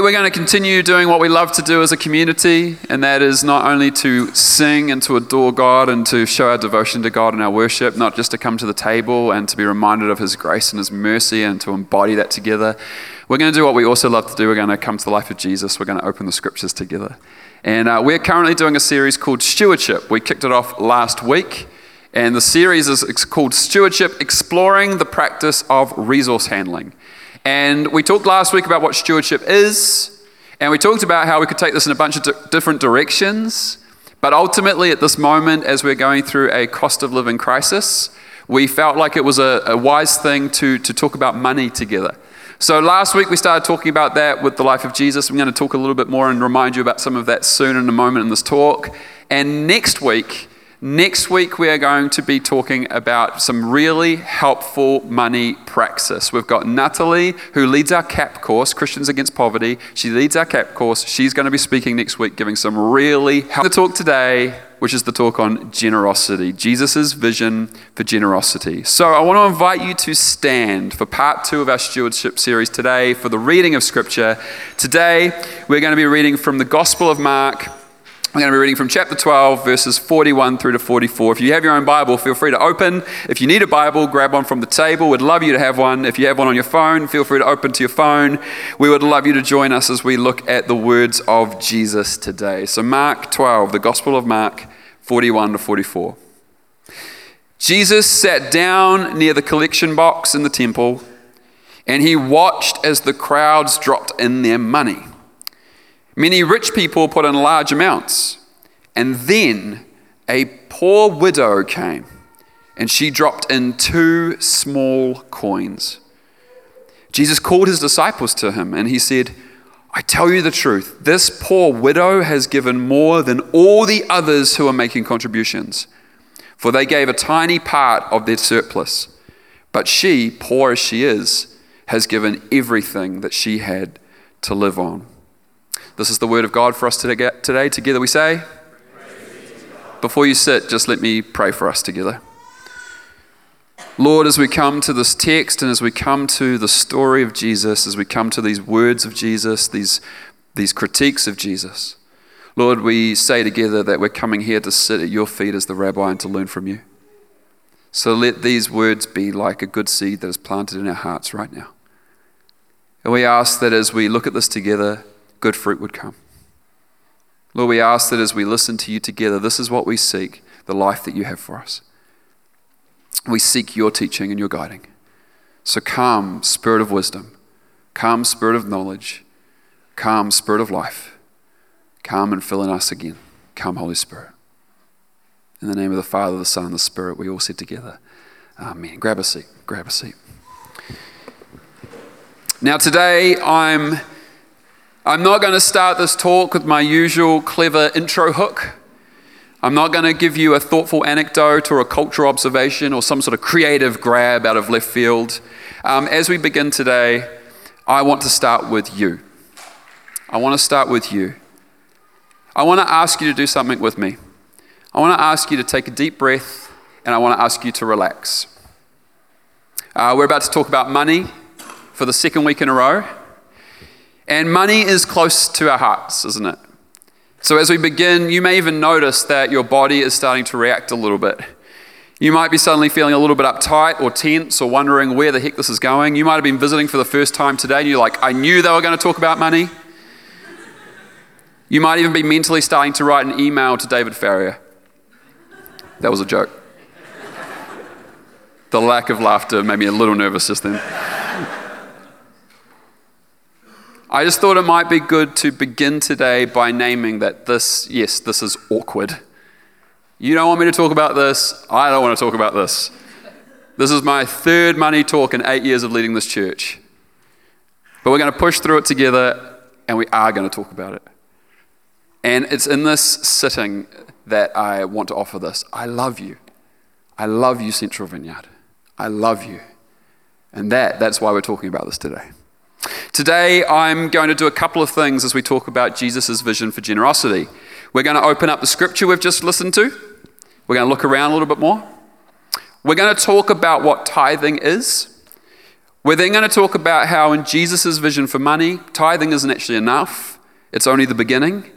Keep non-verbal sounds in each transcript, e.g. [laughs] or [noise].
We're going to continue doing what we love to do as a community, and that is not only to sing and to adore God and to show our devotion to God in our worship, not just to come to the table and to be reminded of His grace and His mercy and to embody that together. We're going to do what we also love to do. We're going to come to the life of Jesus. We're going to open the scriptures together. And uh, we're currently doing a series called Stewardship. We kicked it off last week, and the series is called Stewardship Exploring the Practice of Resource Handling. And we talked last week about what stewardship is, and we talked about how we could take this in a bunch of di- different directions. But ultimately, at this moment, as we're going through a cost of living crisis, we felt like it was a, a wise thing to, to talk about money together. So last week we started talking about that with the life of Jesus. I'm going to talk a little bit more and remind you about some of that soon in a moment in this talk. And next week, Next week, we are going to be talking about some really helpful money praxis. We've got Natalie, who leads our CAP course, Christians Against Poverty. She leads our CAP course. She's going to be speaking next week, giving some really helpful the talk today, which is the talk on generosity, Jesus' vision for generosity. So I want to invite you to stand for part two of our stewardship series today for the reading of Scripture. Today, we're going to be reading from the Gospel of Mark I'm going to be reading from chapter 12, verses 41 through to 44. If you have your own Bible, feel free to open. If you need a Bible, grab one from the table. We'd love you to have one. If you have one on your phone, feel free to open to your phone. We would love you to join us as we look at the words of Jesus today. So, Mark 12, the Gospel of Mark, 41 to 44. Jesus sat down near the collection box in the temple, and he watched as the crowds dropped in their money. Many rich people put in large amounts. And then a poor widow came, and she dropped in two small coins. Jesus called his disciples to him, and he said, I tell you the truth, this poor widow has given more than all the others who are making contributions, for they gave a tiny part of their surplus. But she, poor as she is, has given everything that she had to live on. This is the word of God for us today. Together we say, Before you sit, just let me pray for us together. Lord, as we come to this text and as we come to the story of Jesus, as we come to these words of Jesus, these, these critiques of Jesus, Lord, we say together that we're coming here to sit at your feet as the rabbi and to learn from you. So let these words be like a good seed that is planted in our hearts right now. And we ask that as we look at this together, good fruit would come. Lord, we ask that as we listen to you together, this is what we seek the life that you have for us. We seek your teaching and your guiding. So come, Spirit of wisdom. Come, Spirit of knowledge. Come, Spirit of life. Come and fill in us again. Come, Holy Spirit. In the name of the Father, the Son, and the Spirit, we all sit together. Amen. Grab a seat. Grab a seat. Now, today I'm I'm not going to start this talk with my usual clever intro hook. I'm not going to give you a thoughtful anecdote or a cultural observation or some sort of creative grab out of left field. Um, as we begin today, I want to start with you. I want to start with you. I want to ask you to do something with me. I want to ask you to take a deep breath and I want to ask you to relax. Uh, we're about to talk about money for the second week in a row. And money is close to our hearts, isn't it? So as we begin, you may even notice that your body is starting to react a little bit. You might be suddenly feeling a little bit uptight or tense or wondering where the heck this is going. You might have been visiting for the first time today and you're like, I knew they were going to talk about money. You might even be mentally starting to write an email to David Farrier. That was a joke. The lack of laughter made me a little nervous just then. I just thought it might be good to begin today by naming that this, yes, this is awkward. You don't want me to talk about this. I don't want to talk about this. This is my third money talk in eight years of leading this church. But we're going to push through it together and we are going to talk about it. And it's in this sitting that I want to offer this. I love you. I love you, Central Vineyard. I love you. And that, that's why we're talking about this today. Today, I'm going to do a couple of things as we talk about Jesus' vision for generosity. We're going to open up the scripture we've just listened to. We're going to look around a little bit more. We're going to talk about what tithing is. We're then going to talk about how, in Jesus' vision for money, tithing isn't actually enough, it's only the beginning.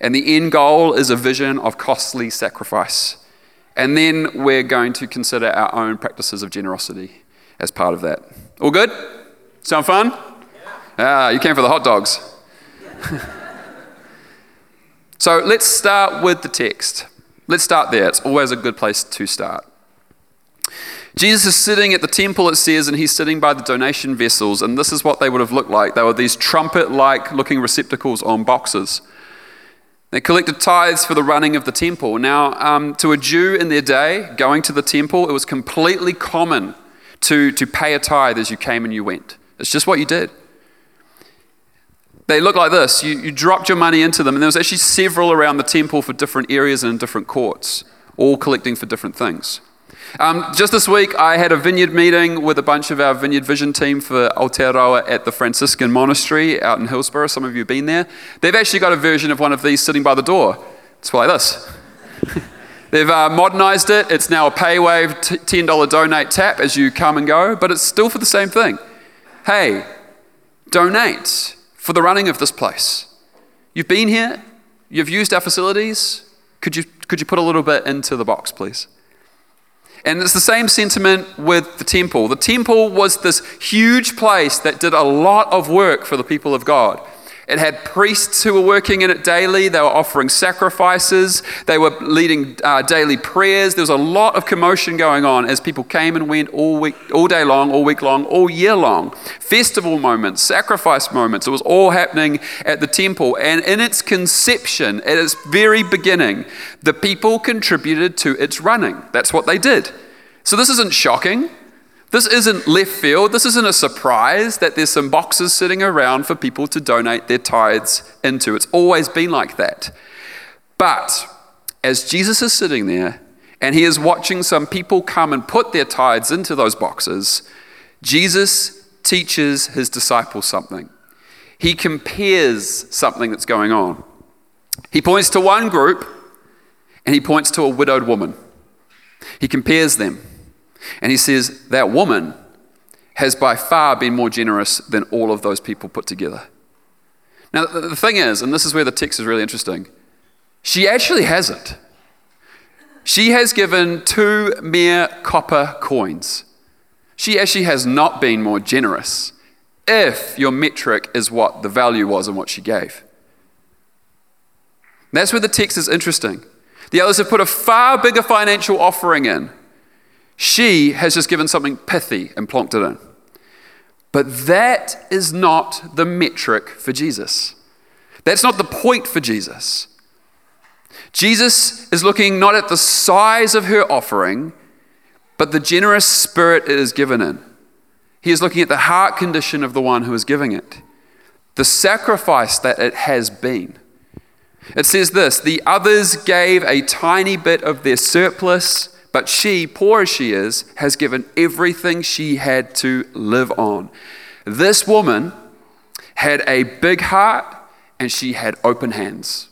And the end goal is a vision of costly sacrifice. And then we're going to consider our own practices of generosity as part of that. All good? Sound fun? Ah, you came for the hot dogs. [laughs] so let's start with the text. Let's start there. It's always a good place to start. Jesus is sitting at the temple, it says, and he's sitting by the donation vessels. And this is what they would have looked like. They were these trumpet like looking receptacles on boxes. They collected tithes for the running of the temple. Now, um, to a Jew in their day, going to the temple, it was completely common to, to pay a tithe as you came and you went. It's just what you did. They look like this. You, you dropped your money into them, and there was actually several around the temple for different areas and in different courts, all collecting for different things. Um, just this week, I had a vineyard meeting with a bunch of our Vineyard Vision team for Aotearoa at the Franciscan Monastery out in Hillsborough. Some of you have been there. They've actually got a version of one of these sitting by the door. It's like this. [laughs] They've uh, modernized it. It's now a PayWave $10 donate tap as you come and go, but it's still for the same thing. Hey, donate for the running of this place. You've been here, you've used our facilities. Could you, could you put a little bit into the box, please? And it's the same sentiment with the temple. The temple was this huge place that did a lot of work for the people of God. It had priests who were working in it daily. They were offering sacrifices. They were leading uh, daily prayers. There was a lot of commotion going on as people came and went all week, all day long, all week long, all year long. Festival moments, sacrifice moments. It was all happening at the temple. And in its conception, at its very beginning, the people contributed to its running. That's what they did. So this isn't shocking. This isn't left field. This isn't a surprise that there's some boxes sitting around for people to donate their tithes into. It's always been like that. But as Jesus is sitting there and he is watching some people come and put their tithes into those boxes, Jesus teaches his disciples something. He compares something that's going on. He points to one group and he points to a widowed woman. He compares them. And he says, That woman has by far been more generous than all of those people put together. Now, the thing is, and this is where the text is really interesting, she actually hasn't. She has given two mere copper coins. She actually has not been more generous if your metric is what the value was and what she gave. That's where the text is interesting. The others have put a far bigger financial offering in. She has just given something pithy and plonked it in. But that is not the metric for Jesus. That's not the point for Jesus. Jesus is looking not at the size of her offering, but the generous spirit it is given in. He is looking at the heart condition of the one who is giving it, the sacrifice that it has been. It says this the others gave a tiny bit of their surplus but she, poor as she is, has given everything she had to live on. This woman had a big heart and she had open hands.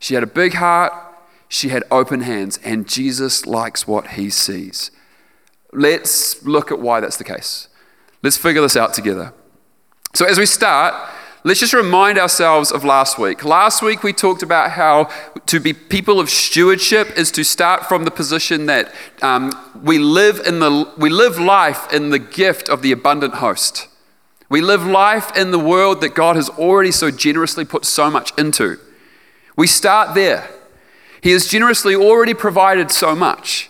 She had a big heart, she had open hands, and Jesus likes what he sees. Let's look at why that's the case. Let's figure this out together. So, as we start, let's just remind ourselves of last week. Last week, we talked about how to be people of stewardship is to start from the position that um, we, live in the, we live life in the gift of the abundant host. We live life in the world that God has already so generously put so much into. We start there. He has generously already provided so much.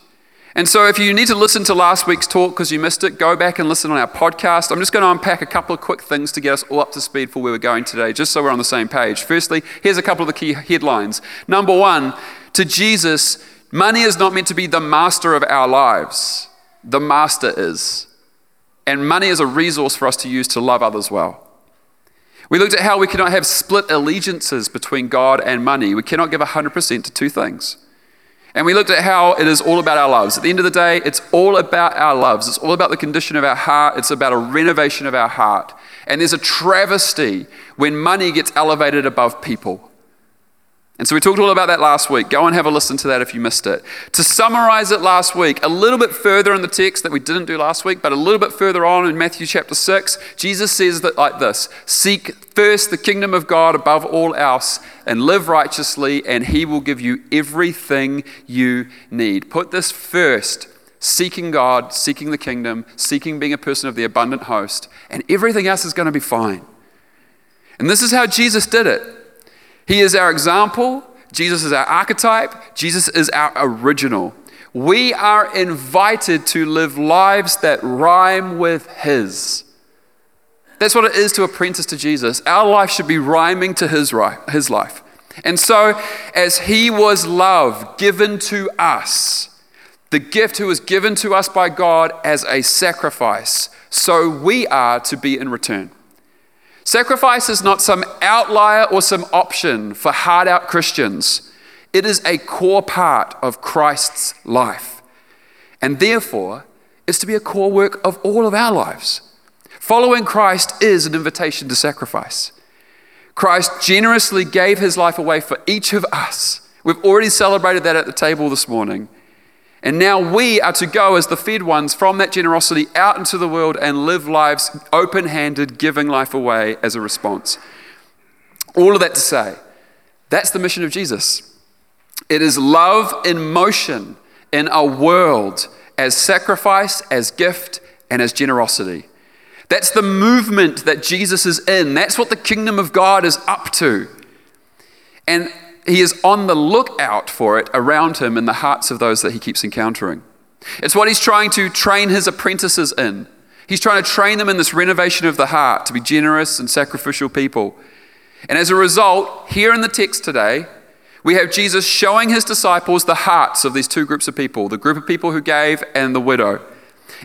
And so, if you need to listen to last week's talk because you missed it, go back and listen on our podcast. I'm just going to unpack a couple of quick things to get us all up to speed for where we're going today, just so we're on the same page. Firstly, here's a couple of the key headlines. Number one, to Jesus, money is not meant to be the master of our lives, the master is. And money is a resource for us to use to love others well. We looked at how we cannot have split allegiances between God and money. We cannot give 100% to two things. And we looked at how it is all about our loves. At the end of the day, it's all about our loves. It's all about the condition of our heart. It's about a renovation of our heart. And there's a travesty when money gets elevated above people. And so we talked all about that last week. Go and have a listen to that if you missed it. To summarize it last week, a little bit further in the text that we didn't do last week, but a little bit further on in Matthew chapter 6, Jesus says that like this Seek first the kingdom of God above all else and live righteously, and he will give you everything you need. Put this first seeking God, seeking the kingdom, seeking being a person of the abundant host, and everything else is going to be fine. And this is how Jesus did it. He is our example. Jesus is our archetype. Jesus is our original. We are invited to live lives that rhyme with His. That's what it is to apprentice to Jesus. Our life should be rhyming to His, his life. And so, as He was love given to us, the gift who was given to us by God as a sacrifice, so we are to be in return. Sacrifice is not some outlier or some option for hard out Christians. It is a core part of Christ's life. And therefore, it's to be a core work of all of our lives. Following Christ is an invitation to sacrifice. Christ generously gave his life away for each of us. We've already celebrated that at the table this morning. And now we are to go as the fed ones from that generosity out into the world and live lives open handed, giving life away as a response. All of that to say, that's the mission of Jesus. It is love in motion in a world as sacrifice, as gift, and as generosity. That's the movement that Jesus is in. That's what the kingdom of God is up to. And he is on the lookout for it around him in the hearts of those that he keeps encountering. It's what he's trying to train his apprentices in. He's trying to train them in this renovation of the heart to be generous and sacrificial people. And as a result, here in the text today, we have Jesus showing his disciples the hearts of these two groups of people the group of people who gave and the widow.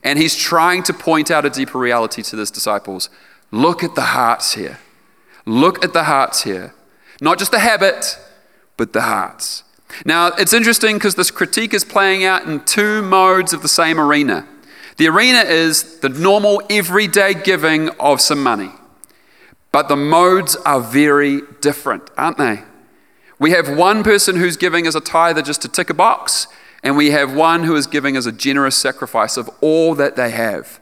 And he's trying to point out a deeper reality to his disciples. Look at the hearts here. Look at the hearts here. Not just the habit, but the hearts. Now, it's interesting because this critique is playing out in two modes of the same arena. The arena is the normal, everyday giving of some money. But the modes are very different, aren't they? We have one person who's giving as a tither just to tick a box, and we have one who is giving as a generous sacrifice of all that they have.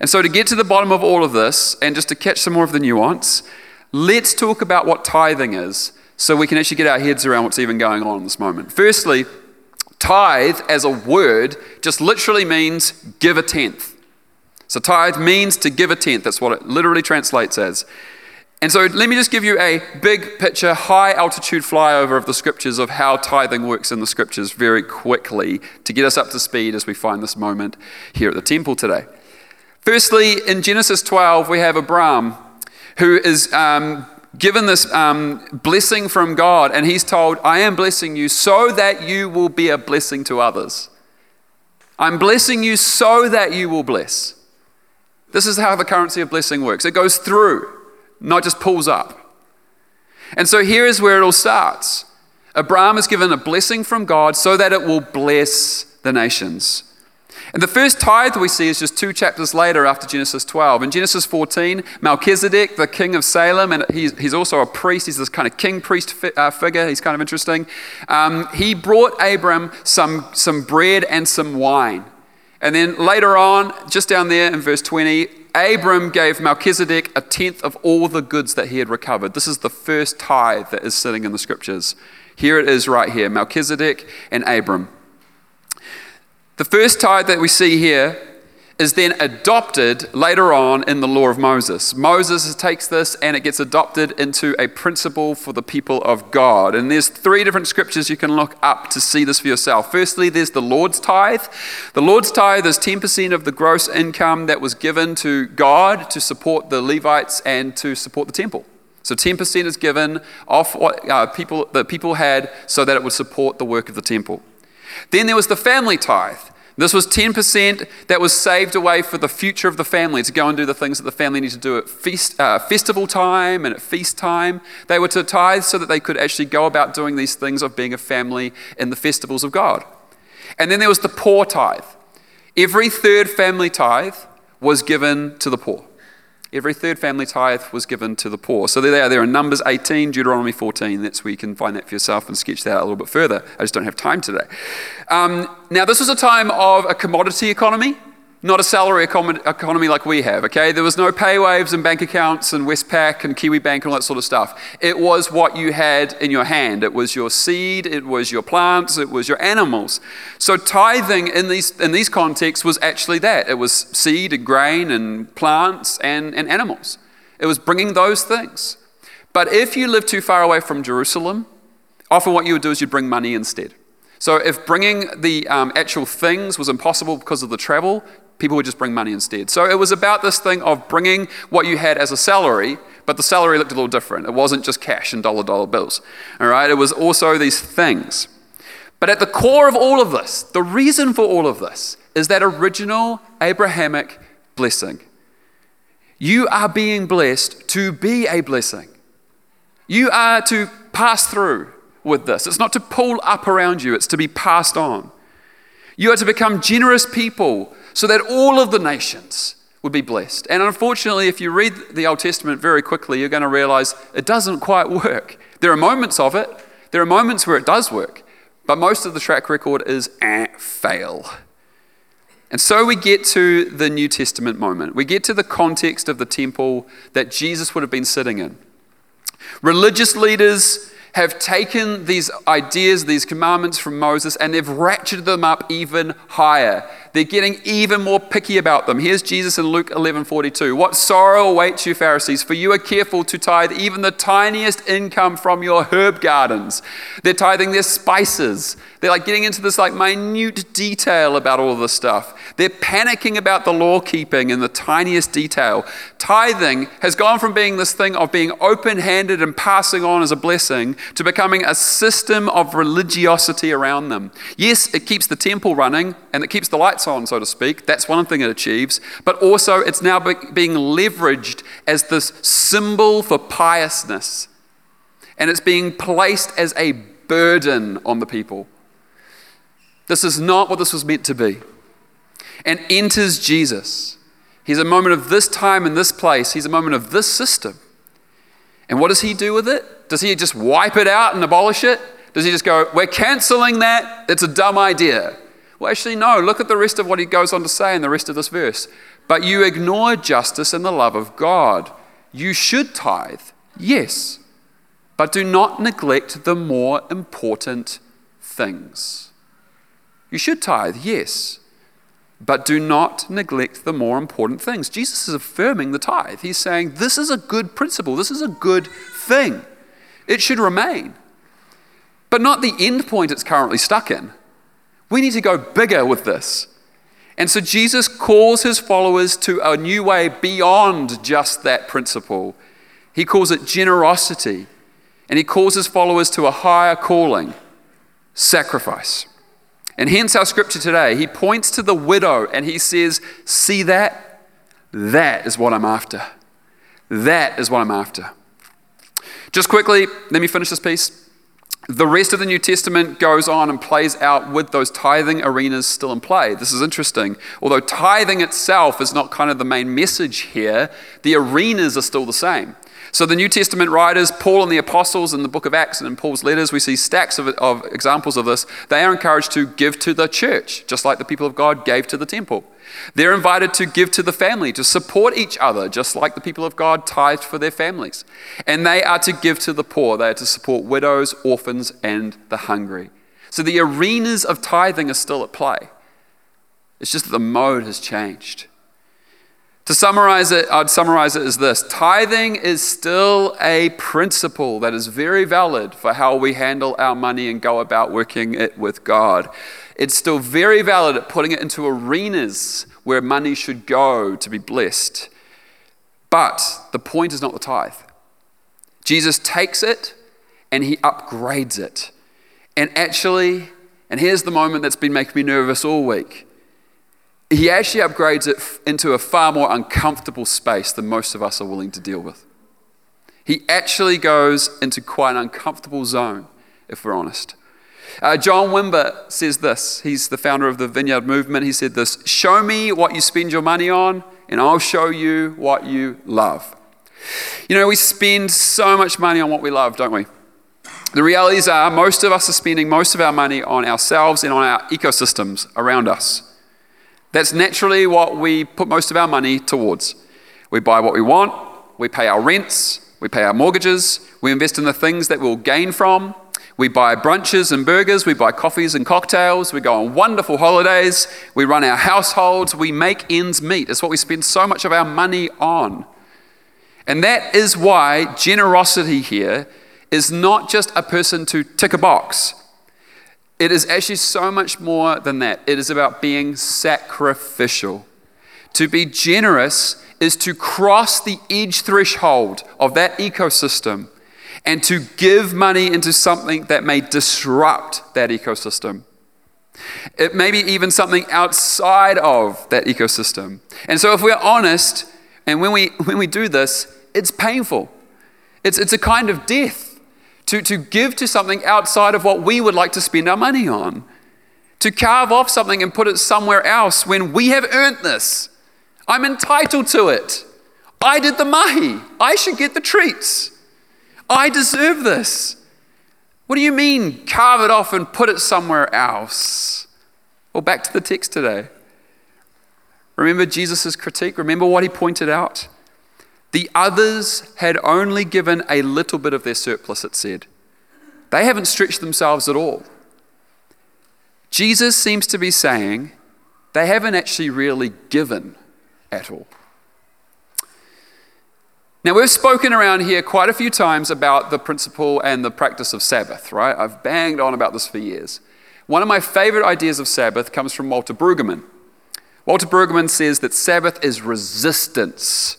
And so, to get to the bottom of all of this, and just to catch some more of the nuance, let's talk about what tithing is so we can actually get our heads around what's even going on in this moment. Firstly, tithe as a word just literally means give a tenth. So, tithe means to give a tenth. That's what it literally translates as. And so, let me just give you a big picture, high altitude flyover of the scriptures of how tithing works in the scriptures very quickly to get us up to speed as we find this moment here at the temple today. Firstly, in Genesis 12, we have Abram who is um, given this um, blessing from God, and he's told, I am blessing you so that you will be a blessing to others. I'm blessing you so that you will bless. This is how the currency of blessing works it goes through, not just pulls up. And so here is where it all starts. Abraham is given a blessing from God so that it will bless the nations. And the first tithe we see is just two chapters later after Genesis 12. In Genesis 14, Melchizedek, the king of Salem, and he's, he's also a priest, he's this kind of king priest fi- uh, figure, he's kind of interesting. Um, he brought Abram some, some bread and some wine. And then later on, just down there in verse 20, Abram gave Melchizedek a tenth of all the goods that he had recovered. This is the first tithe that is sitting in the scriptures. Here it is right here Melchizedek and Abram. The first tithe that we see here is then adopted later on in the law of Moses. Moses takes this and it gets adopted into a principle for the people of God. And there's three different scriptures you can look up to see this for yourself. Firstly, there's the Lord's tithe. The Lord's tithe is 10% of the gross income that was given to God to support the Levites and to support the temple. So 10% is given off what uh, people, the people had so that it would support the work of the temple. Then there was the family tithe. This was 10% that was saved away for the future of the family to go and do the things that the family needed to do at feast, uh, festival time and at feast time. They were to tithe so that they could actually go about doing these things of being a family in the festivals of God. And then there was the poor tithe. Every third family tithe was given to the poor. Every third family tithe was given to the poor. So there they are. There in Numbers 18, Deuteronomy 14. That's where you can find that for yourself and sketch that out a little bit further. I just don't have time today. Um, now, this was a time of a commodity economy not a salary economy like we have, okay? There was no pay waves and bank accounts and Westpac and Kiwi Bank and all that sort of stuff. It was what you had in your hand. It was your seed, it was your plants, it was your animals. So tithing in these, in these contexts was actually that. It was seed and grain and plants and, and animals. It was bringing those things. But if you live too far away from Jerusalem, often what you would do is you'd bring money instead. So if bringing the um, actual things was impossible because of the travel, People would just bring money instead. So it was about this thing of bringing what you had as a salary, but the salary looked a little different. It wasn't just cash and dollar dollar bills. All right, it was also these things. But at the core of all of this, the reason for all of this is that original Abrahamic blessing. You are being blessed to be a blessing. You are to pass through with this. It's not to pull up around you, it's to be passed on. You are to become generous people so that all of the nations would be blessed. And unfortunately, if you read the Old Testament very quickly, you're going to realize it doesn't quite work. There are moments of it, there are moments where it does work, but most of the track record is eh, fail. And so we get to the New Testament moment. We get to the context of the temple that Jesus would have been sitting in. Religious leaders have taken these ideas, these commandments from Moses, and they've ratcheted them up even higher. They're getting even more picky about them. Here's Jesus in Luke 11 42. What sorrow awaits you, Pharisees, for you are careful to tithe even the tiniest income from your herb gardens. They're tithing their spices. They're like getting into this like minute detail about all this stuff. They're panicking about the law keeping in the tiniest detail. Tithing has gone from being this thing of being open handed and passing on as a blessing to becoming a system of religiosity around them. Yes, it keeps the temple running and it keeps the lights on, so to speak. That's one thing it achieves. But also, it's now being leveraged as this symbol for piousness. And it's being placed as a burden on the people. This is not what this was meant to be. And enters Jesus. He's a moment of this time and this place. He's a moment of this system. And what does he do with it? Does he just wipe it out and abolish it? Does he just go, We're canceling that? It's a dumb idea. Well, actually, no. Look at the rest of what he goes on to say in the rest of this verse. But you ignore justice and the love of God. You should tithe, yes, but do not neglect the more important things. You should tithe, yes, but do not neglect the more important things. Jesus is affirming the tithe. He's saying this is a good principle, this is a good thing. It should remain, but not the end point it's currently stuck in. We need to go bigger with this. And so Jesus calls his followers to a new way beyond just that principle. He calls it generosity, and he calls his followers to a higher calling sacrifice. And hence our scripture today. He points to the widow and he says, See that? That is what I'm after. That is what I'm after. Just quickly, let me finish this piece. The rest of the New Testament goes on and plays out with those tithing arenas still in play. This is interesting. Although tithing itself is not kind of the main message here, the arenas are still the same. So, the New Testament writers, Paul and the apostles in the book of Acts and in Paul's letters, we see stacks of, of examples of this. They are encouraged to give to the church, just like the people of God gave to the temple. They're invited to give to the family, to support each other, just like the people of God tithed for their families. And they are to give to the poor. They are to support widows, orphans, and the hungry. So the arenas of tithing are still at play. It's just that the mode has changed. To summarize it, I'd summarize it as this tithing is still a principle that is very valid for how we handle our money and go about working it with God. It's still very valid at putting it into arenas where money should go to be blessed. But the point is not the tithe. Jesus takes it and he upgrades it. And actually, and here's the moment that's been making me nervous all week he actually upgrades it into a far more uncomfortable space than most of us are willing to deal with. He actually goes into quite an uncomfortable zone, if we're honest. Uh, John Wimber says this. He's the founder of the Vineyard Movement. He said this Show me what you spend your money on, and I'll show you what you love. You know, we spend so much money on what we love, don't we? The realities are most of us are spending most of our money on ourselves and on our ecosystems around us. That's naturally what we put most of our money towards. We buy what we want, we pay our rents, we pay our mortgages, we invest in the things that we'll gain from. We buy brunches and burgers, we buy coffees and cocktails, we go on wonderful holidays, we run our households, we make ends meet. It's what we spend so much of our money on. And that is why generosity here is not just a person to tick a box. It is actually so much more than that. It is about being sacrificial. To be generous is to cross the edge threshold of that ecosystem and to give money into something that may disrupt that ecosystem. It may be even something outside of that ecosystem. And so, if we're honest, and when we, [laughs] when we do this, it's painful. It's, it's a kind of death to, to give to something outside of what we would like to spend our money on, to carve off something and put it somewhere else when we have earned this. I'm entitled to it. I did the mahi. I should get the treats. I deserve this. What do you mean, carve it off and put it somewhere else? Well, back to the text today. Remember Jesus' critique? Remember what he pointed out? The others had only given a little bit of their surplus, it said. They haven't stretched themselves at all. Jesus seems to be saying they haven't actually really given at all. Now, we've spoken around here quite a few times about the principle and the practice of Sabbath, right? I've banged on about this for years. One of my favorite ideas of Sabbath comes from Walter Brueggemann. Walter Brueggemann says that Sabbath is resistance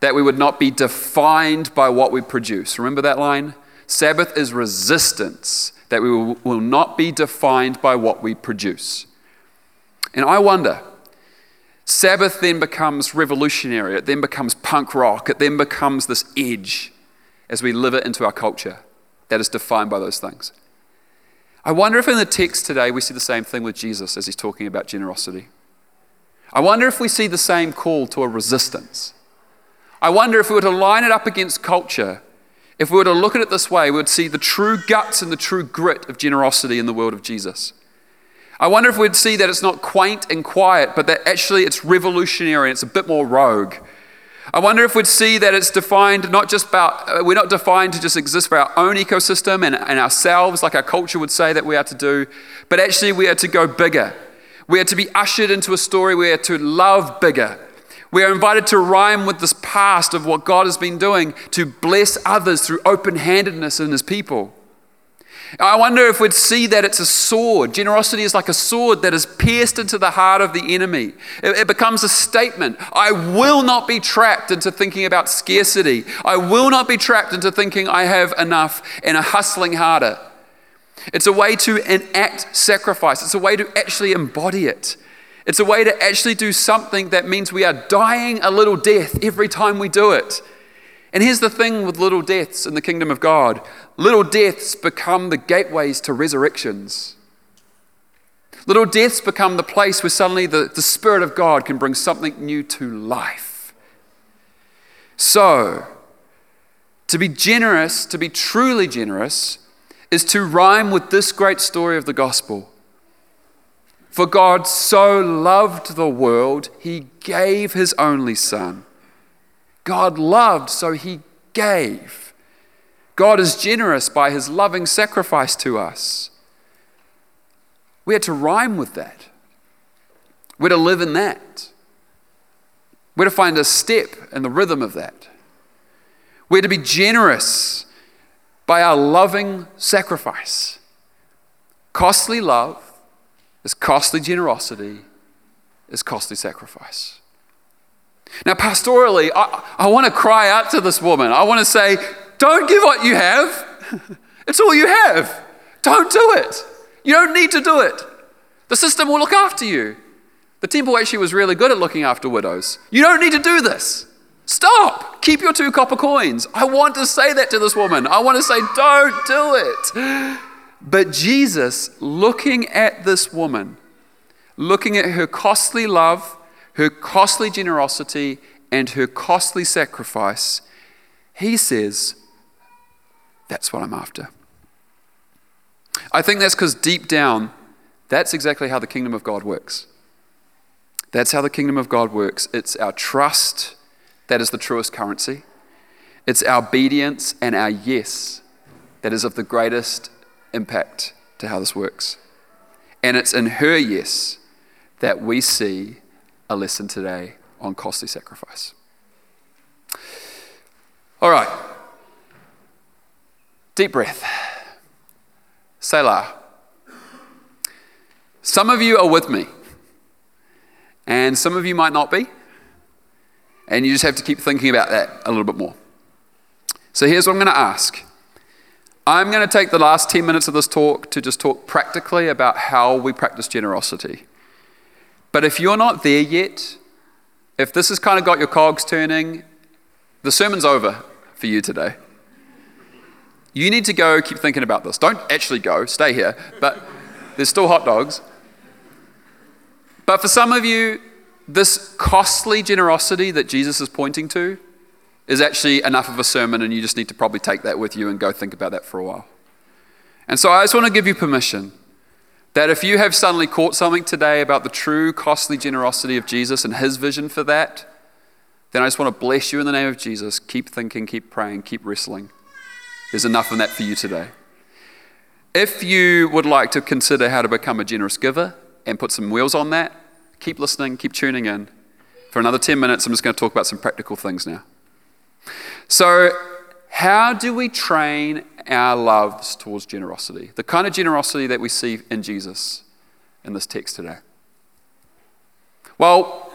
that we would not be defined by what we produce. Remember that line? Sabbath is resistance, that we will, not be defined by what we produce. And I wonder, Sabbath then becomes revolutionary, it then becomes punk rock, it then becomes this edge as we live it into our culture that is defined by those things. I wonder if in the text today we see the same thing with Jesus as he's talking about generosity. I wonder if we see the same call to a resistance I wonder if we were to line it up against culture, if we were to look at it this way, we would see the true guts and the true grit of generosity in the world of Jesus. I wonder if we'd see that it's not quaint and quiet, but that actually it's revolutionary and it's a bit more rogue. I wonder if we'd see that it's defined not just about, uh, we're not defined to just exist for our own ecosystem and, and ourselves, like our culture would say that we are to do, but actually we are to go bigger. We are to be ushered into a story, we are to love bigger. We are invited to rhyme with this past of what God has been doing to bless others through open handedness in His people. I wonder if we'd see that it's a sword. Generosity is like a sword that is pierced into the heart of the enemy. It, it, becomes a statement I will not be trapped into thinking about scarcity. I will not be trapped into thinking I have enough and a hustling harder. It's a way to enact sacrifice, it's a way to actually embody it. It's a way to actually do something that means we are dying a little death every time we do it. And here's the thing with little deaths in the kingdom of God little deaths become the gateways to resurrections. Little deaths become the place where suddenly the, the Spirit of God can bring something new to life. So, to be generous, to be truly generous, is to rhyme with this great story of the gospel for God so loved the world, he gave his only Son. God loved, so he gave. God is generous by his loving sacrifice to us. We had to rhyme with that. We're to live in that. We're to find a step in the rhythm of that. We're to be generous by our loving sacrifice. Costly love is costly generosity, is costly sacrifice. Now, pastorally, I, I want to cry out to this woman. I want to say, don't give what you have. [laughs] it's all you have. Don't do it. You don't need to do it. The system will look after you. The temple actually was really good at looking after widows. You don't need to do this. Stop. Keep your two copper coins. I want to say that to this woman. I want to say, don't do it. But Jesus, looking at this woman, looking at her costly love, her costly generosity, and her costly sacrifice, he says, That's what I'm after. I think that's because deep down, that's exactly how the kingdom of God works. That's how the kingdom of God works. It's our trust that is the truest currency, it's our obedience and our yes that is of the greatest impact to how this works. And it's in her yes that we see a lesson today on costly sacrifice. All right. Deep breath. Selah. Some of you are with me, and some of you might not be. And you just have to keep thinking about that a little bit more. So here's what I'm going to ask I'm going to take the last 10 minutes of this talk to just talk practically about how we practice generosity. But if you're not there yet, if this has kind of got your cogs turning, the sermon's over for you today. You need to go keep thinking about this. Don't actually go, stay here, but there's still hot dogs. But for some of you, this costly generosity that Jesus is pointing to is actually enough of a sermon, and you just need to probably take that with you and go think about that for a while. And so I just want to give you permission that if you have suddenly caught something today about the true costly generosity of Jesus and his vision for that, then I just want to bless you in the name of Jesus. Keep thinking, keep praying, keep wrestling. There's enough in that for you today. If you would like to consider how to become a generous giver and put some wheels on that, keep listening, keep tuning in. For another 10 minutes, I'm just going to talk about some practical things now. So, how do we train our loves towards generosity? The kind of generosity that we see in Jesus in this text today. Well,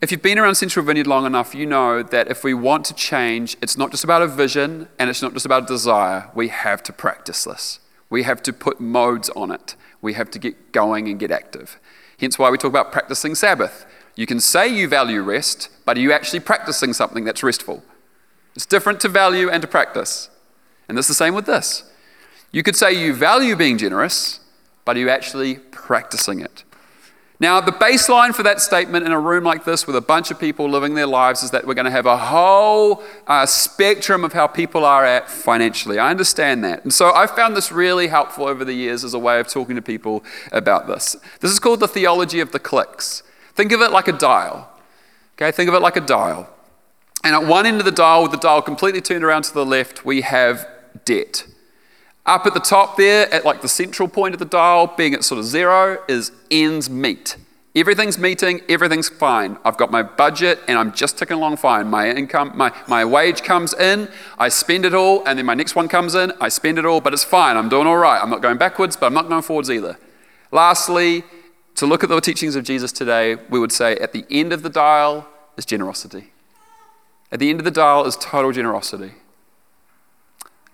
if you've been around Central Vineyard long enough, you know that if we want to change, it's not just about a vision and it's not just about a desire. We have to practice this. We have to put modes on it. We have to get going and get active. Hence why we talk about practicing Sabbath. You can say you value rest, but are you actually practicing something that's restful? It's different to value and to practice. And it's the same with this. You could say you value being generous, but are you actually practicing it? Now, the baseline for that statement in a room like this with a bunch of people living their lives is that we're going to have a whole uh, spectrum of how people are at financially. I understand that. And so I found this really helpful over the years as a way of talking to people about this. This is called the theology of the clicks. Think of it like a dial. Okay, think of it like a dial. And at one end of the dial, with the dial completely turned around to the left, we have debt. Up at the top there, at like the central point of the dial, being at sort of zero, is ends meet. Everything's meeting, everything's fine. I've got my budget and I'm just ticking along fine. My income, my, my wage comes in, I spend it all, and then my next one comes in, I spend it all, but it's fine. I'm doing all right. I'm not going backwards, but I'm not going forwards either. Lastly, to look at the teachings of Jesus today, we would say at the end of the dial is generosity. At the end of the dial is total generosity.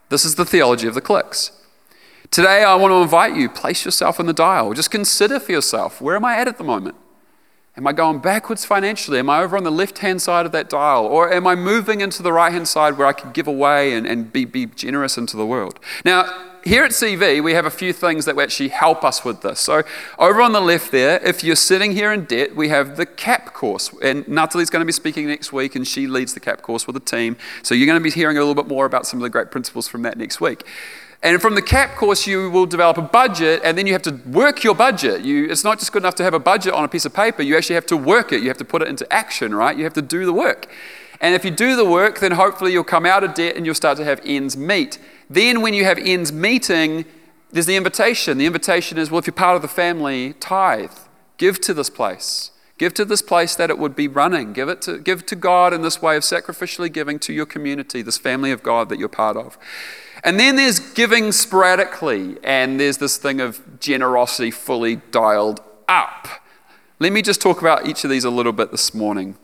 This is the theology of the clicks. Today, I want to invite you, place yourself in the dial. Just consider for yourself where am I at at the moment? Am I going backwards financially? Am I over on the left hand side of that dial? Or am I moving into the right hand side where I can give away and, and be, be generous into the world? Now, here at CV, we have a few things that actually help us with this. So, over on the left there, if you're sitting here in debt, we have the CAP course. And Natalie's going to be speaking next week, and she leads the CAP course with the team. So, you're going to be hearing a little bit more about some of the great principles from that next week. And from the CAP course, you will develop a budget, and then you have to work your budget. You, it's not just good enough to have a budget on a piece of paper, you actually have to work it. You have to put it into action, right? You have to do the work. And if you do the work, then hopefully you'll come out of debt and you'll start to have ends meet. Then, when you have ends meeting, there's the invitation. The invitation is well, if you're part of the family, tithe, give to this place. Give to this place that it would be running. Give it to, give to God in this way of sacrificially giving to your community, this family of God that you're part of. And then there's giving sporadically, and there's this thing of generosity fully dialed up. Let me just talk about each of these a little bit this morning.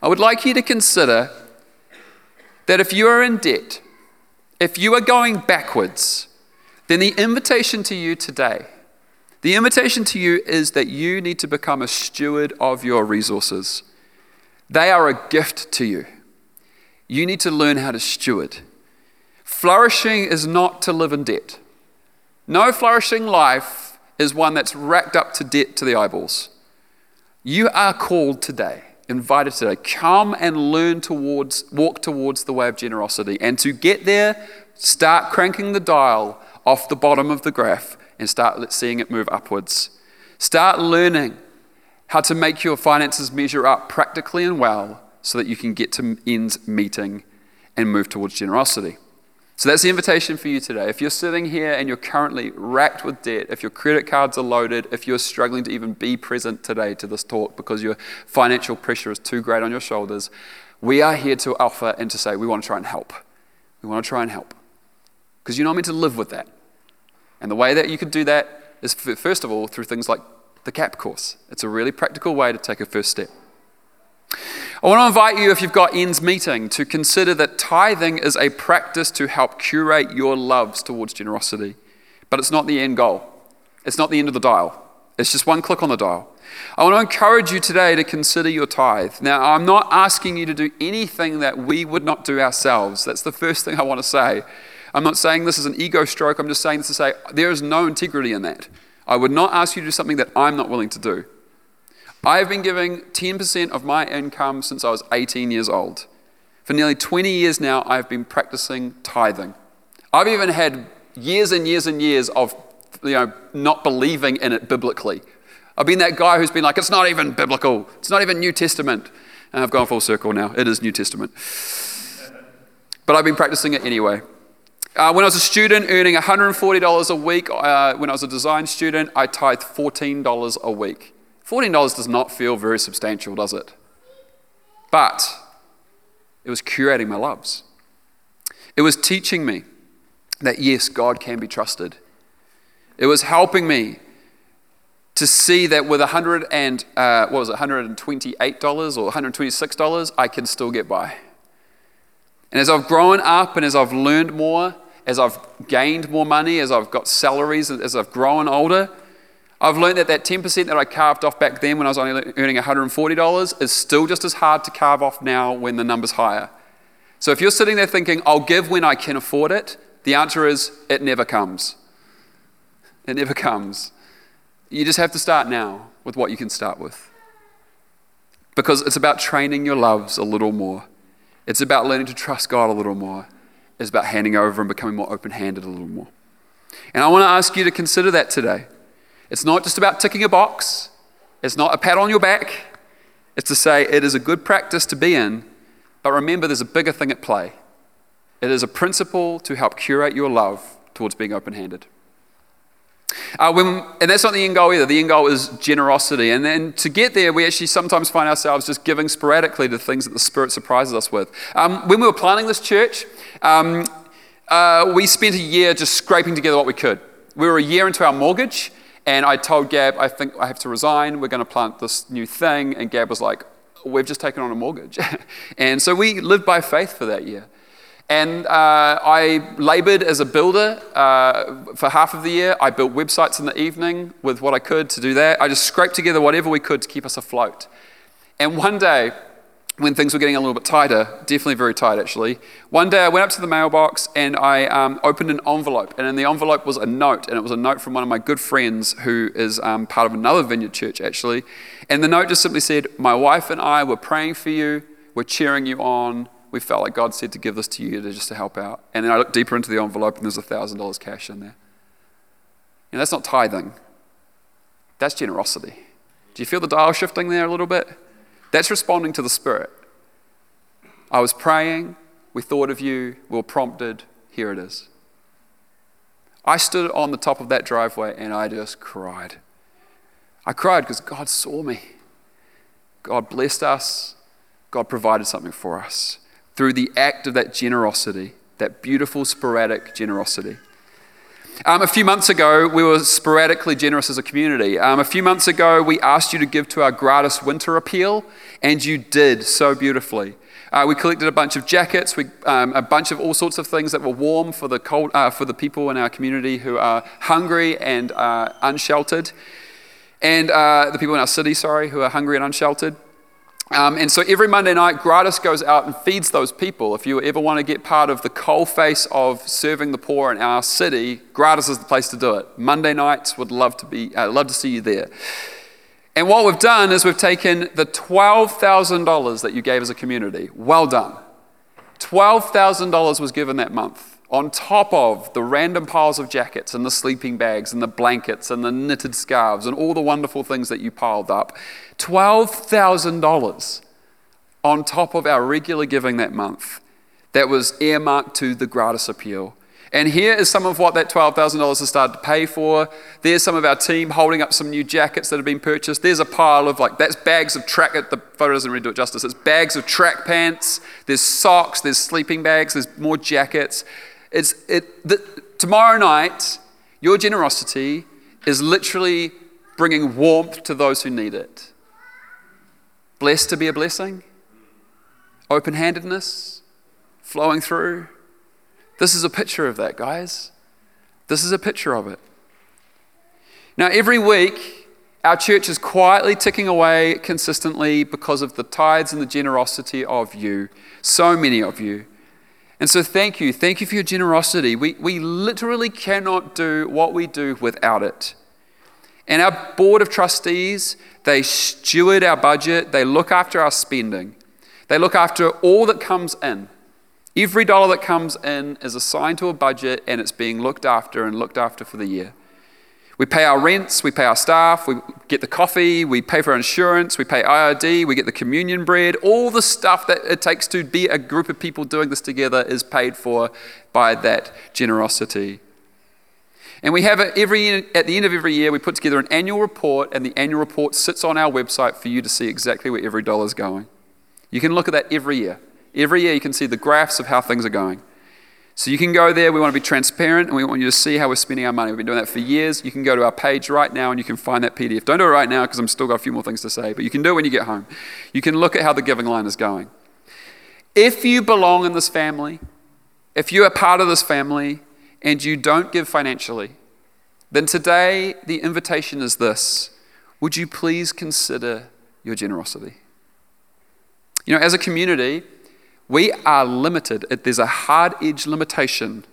I would like you to consider that if you are in debt, if you are going backwards, then the invitation to you today, the invitation to you is that you need to become a steward of your resources. They are a gift to you. You need to learn how to steward. Flourishing is not to live in debt. No flourishing life is one that's racked up to debt to the eyeballs. You are called today, invited today, come and learn towards, walk towards the way of generosity. And to get there, start cranking the dial off the bottom of the graph and start seeing it move upwards. Start learning how to make your finances measure up practically and well so that you can get to ends meeting and move towards generosity. So that's the invitation for you today. If you're sitting here and you're currently racked with debt, if your credit cards are loaded, if you're struggling to even be present today to this talk because your financial pressure is too great on your shoulders, we are here to offer and to say we want to try and help. We want to try and help. Because you're not meant to live with that. And the way that you could do that is, first of all, through things like the CAP course. It's a really practical way to take a first step. I want to invite you, if you've got ends meeting, to consider that tithing is a practice to help curate your loves towards generosity. But it's not the end goal, it's not the end of the dial. It's just one click on the dial. I want to encourage you today to consider your tithe. Now, I'm not asking you to do anything that we would not do ourselves. That's the first thing I want to say. I'm not saying this is an ego stroke. I'm just saying this to say there is no integrity in that. I would not ask you to do something that I'm not willing to do. I have been giving 10% of my income since I was 18 years old. For nearly 20 years now, I've been practicing tithing. I've even had years and years and years of you know, not believing in it biblically. I've been that guy who's been like, it's not even biblical, it's not even New Testament. And I've gone full circle now. It is New Testament. But I've been practicing it anyway. Uh, when I was a student earning $140 a week, uh, when I was a design student, I tithed $14 a week. $14 does not feel very substantial, does it? But it was curating my loves. It was teaching me that yes, God can be trusted. It was helping me to see that with 100 and uh, what was it, $128 or $126, I can still get by. And as I've grown up and as I've learned more, as I've gained more money, as I've got salaries, as I've grown older, I've learned that that 10% that I carved off back then when I was only earning $140 is still just as hard to carve off now when the number's higher. So if you're sitting there thinking, I'll give when I can afford it, the answer is, it never comes. It never comes. You just have to start now with what you can start with. Because it's about training your loves a little more. It's about learning to trust God a little more. It's about handing over and becoming more open handed a little more. And I want to ask you to consider that today. It's not just about ticking a box, it's not a pat on your back. It's to say it is a good practice to be in, but remember there's a bigger thing at play. It is a principle to help curate your love towards being open handed. Uh, when, and that's not the end goal either. The end goal is generosity. And then to get there, we actually sometimes find ourselves just giving sporadically to things that the Spirit surprises us with. Um, when we were planning this church, um, uh, we spent a year just scraping together what we could. We were a year into our mortgage, and I told Gab, I think I have to resign. We're going to plant this new thing. And Gab was like, We've just taken on a mortgage. [laughs] and so we lived by faith for that year. And uh, I labored as a builder uh, for half of the year. I built websites in the evening with what I could to do that. I just scraped together whatever we could to keep us afloat. And one day, when things were getting a little bit tighter, definitely very tight actually, one day I went up to the mailbox and I um, opened an envelope. And in the envelope was a note, and it was a note from one of my good friends who is um, part of another vineyard church actually. And the note just simply said, My wife and I were praying for you, we're cheering you on we felt like God said to give this to you to just to help out. And then I looked deeper into the envelope and there's $1,000 cash in there. And that's not tithing, that's generosity. Do you feel the dial shifting there a little bit? That's responding to the Spirit. I was praying, we thought of you, we were prompted, here it is. I stood on the top of that driveway and I just cried. I cried because God saw me. God blessed us. God provided something for us through the act of that generosity, that beautiful, sporadic generosity. Um, a few months ago, we were sporadically generous as a community. Um, a few months ago, we asked you to give to our gratis winter appeal, and you did so beautifully. Uh, we collected a bunch of jackets, we, um, a bunch of all sorts of things that were warm for the, cold, uh, for the people in our community who are hungry and uh, unsheltered, and uh, the people in our city, sorry, who are hungry and unsheltered. Um, and so every Monday night, Gratis goes out and feeds those people. If you ever want to get part of the coal face of serving the poor in our city, Gratis is the place to do it. Monday nights, would love to be, uh, love to see you there. And what we've done is we've taken the $12,000 that you gave as a community. Well done. $12,000 was given that month on top of the random piles of jackets and the sleeping bags and the blankets and the knitted scarves and all the wonderful things that you piled up. $12,000 on top of our regular giving that month that was earmarked to the gratis appeal. And here is some of what that $12,000 has started to pay for. There's some of our team holding up some new jackets that have been purchased. There's a pile of like, that's bags of track, the photo doesn't really do it justice. It's bags of track pants, there's socks, there's sleeping bags, there's more jackets. It's, it, the, tomorrow night, your generosity is literally bringing warmth to those who need it. Blessed to be a blessing, open handedness, flowing through. This is a picture of that, guys. This is a picture of it. Now, every week, our church is quietly ticking away consistently because of the tithes and the generosity of you, so many of you. And so, thank you. Thank you for your generosity. We, we literally cannot do what we do without it. And our board of trustees, they steward our budget, they look after our spending, they look after all that comes in. Every dollar that comes in is assigned to a budget and it's being looked after and looked after for the year. We pay our rents, we pay our staff, we get the coffee, we pay for insurance, we pay IRD, we get the communion bread. All the stuff that it takes to be a group of people doing this together is paid for by that generosity. And we have it every at the end of every year, we put together an annual report, and the annual report sits on our website for you to see exactly where every dollar is going. You can look at that every year. Every year, you can see the graphs of how things are going. So you can go there. We want to be transparent and we want you to see how we're spending our money. We've been doing that for years. You can go to our page right now and you can find that PDF. Don't do it right now because I'm still got a few more things to say, but you can do it when you get home. You can look at how the giving line is going. If you belong in this family, if you are part of this family and you don't give financially, then today the invitation is this Would you please consider your generosity? You know, as a community, we are limited. There's a hard edge limitation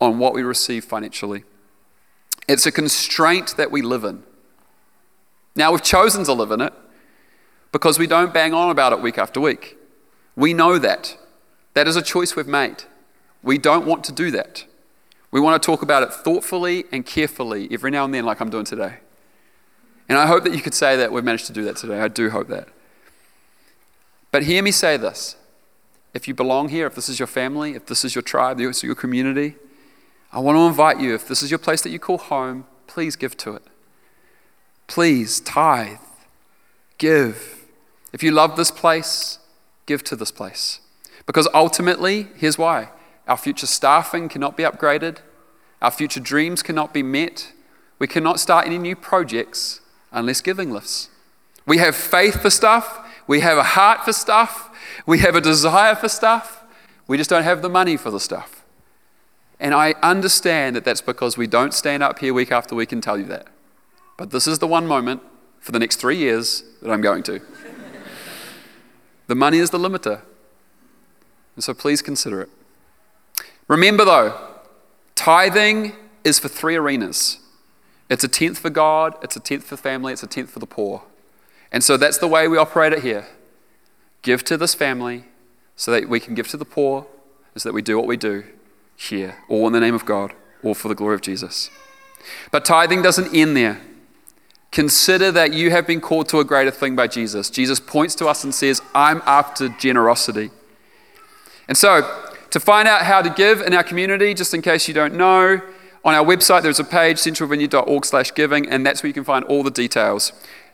on what we receive financially. It's a constraint that we live in. Now, we've chosen to live in it because we don't bang on about it week after week. We know that. That is a choice we've made. We don't want to do that. We want to talk about it thoughtfully and carefully every now and then, like I'm doing today. And I hope that you could say that we've managed to do that today. I do hope that. But hear me say this if you belong here, if this is your family, if this is your tribe, this is your community, I want to invite you, if this is your place that you call home, please give to it. Please tithe, give. If you love this place, give to this place. Because ultimately, here's why our future staffing cannot be upgraded, our future dreams cannot be met, we cannot start any new projects unless giving lifts. We have faith for stuff, we have a heart for stuff, we have a desire for stuff, we just don't have the money for the stuff. And I understand that that's because we don't stand up here week after week and tell you that. But this is the one moment for the next three years that I'm going to. the money is the limiter. And so please consider it. Remember, though, tithing is for three arenas it's a tenth for God, it's a tenth for family, it's a tenth for the poor. And so that's the way we operate it here give to this family so that we can give to the poor, so that we do what we do here, all in the name of God, all for the glory of Jesus. But tithing doesn't end there. Consider that you have been called to a greater thing by Jesus. Jesus points to us and says, I'm after generosity. And so, to find out how to give in our community, just in case you don't know, on our website there's a page, centralvineyard.org slash giving, and that's where you can find all the details.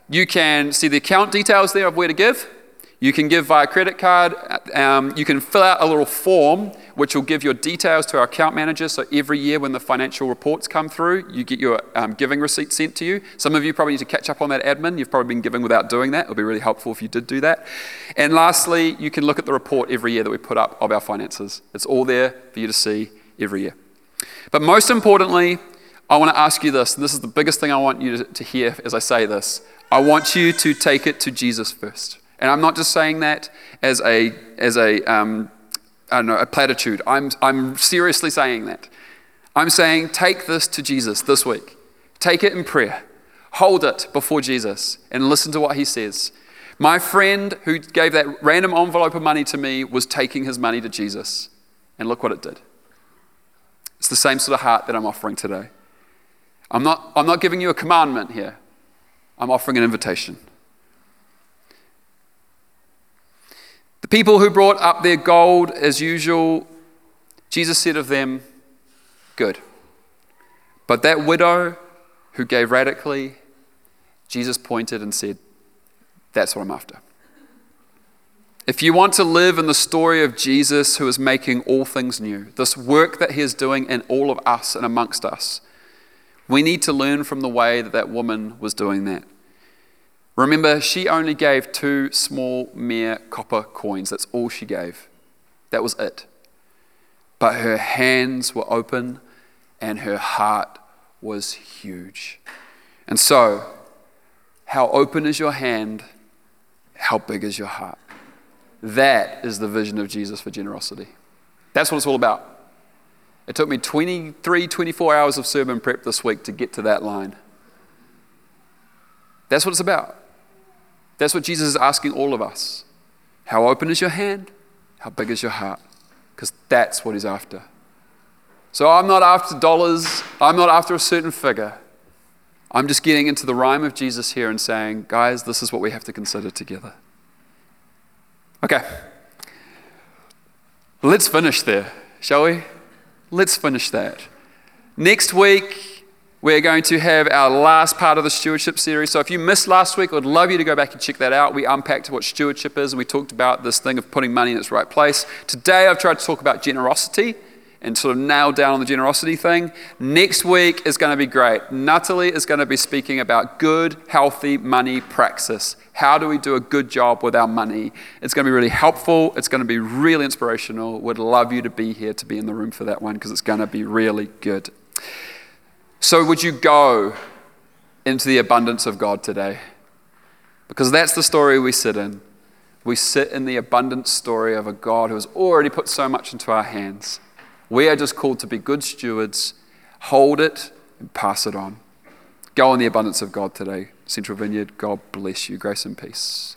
You can see the account details there of where to give. You can give via credit card. Um, you can fill out a little form which will give your details to our account manager. So every year when the financial reports come through, you get your um, giving receipt sent to you. Some of you probably need to catch up on that admin. You've probably been giving without doing that. It would be really helpful if you did do that. And lastly, you can look at the report every year that we put up of our finances. It's all there for you to see every year. But most importantly, I want to ask you this, and this is the biggest thing I want you to, to hear as I say this. I want you to take it to Jesus first. And I'm not just saying that as a, as a, um, I don't know, a platitude. I'm, I'm seriously saying that. I'm saying take this to Jesus this week. Take it in prayer. Hold it before Jesus and listen to what he says. My friend who gave that random envelope of money to me was taking his money to Jesus. And look what it did. It's the same sort of heart that I'm offering today. I'm not, I'm not giving you a commandment here, I'm offering an invitation. The people who brought up their gold as usual, Jesus said of them, Good. But that widow who gave radically, Jesus pointed and said, That's what I'm after. If you want to live in the story of Jesus who is making all things new, this work that he is doing in all of us and amongst us, we need to learn from the way that that woman was doing that. Remember, she only gave two small mere copper coins. That's all she gave. That was it. But her hands were open and her heart was huge. And so, how open is your hand? How big is your heart? That is the vision of Jesus for generosity. That's what it's all about. It took me 23, 24 hours of sermon prep this week to get to that line. That's what it's about. That's what Jesus is asking all of us. How open is your hand? How big is your heart? Because that's what he's after. So I'm not after dollars, I'm not after a certain figure. I'm just getting into the rhyme of Jesus here and saying, guys, this is what we have to consider together. Okay. Let's finish there, shall we? Let's finish that. Next week, we're going to have our last part of the stewardship series. So if you missed last week, I'd love you to go back and check that out. We unpacked what stewardship is and we talked about this thing of putting money in its right place. Today, I've tried to talk about generosity and sort of nail down on the generosity thing. Next week is going to be great. Natalie is going to be speaking about good, healthy money praxis. How do we do a good job with our money? It's going to be really helpful. It's going to be really inspirational. Would love you to be here to be in the room for that one because it's going to be really good. So, would you go into the abundance of God today? Because that's the story we sit in. We sit in the abundant story of a God who has already put so much into our hands. We are just called to be good stewards, hold it, and pass it on. Go in the abundance of God today. Central Vineyard, God bless you. Grace and peace.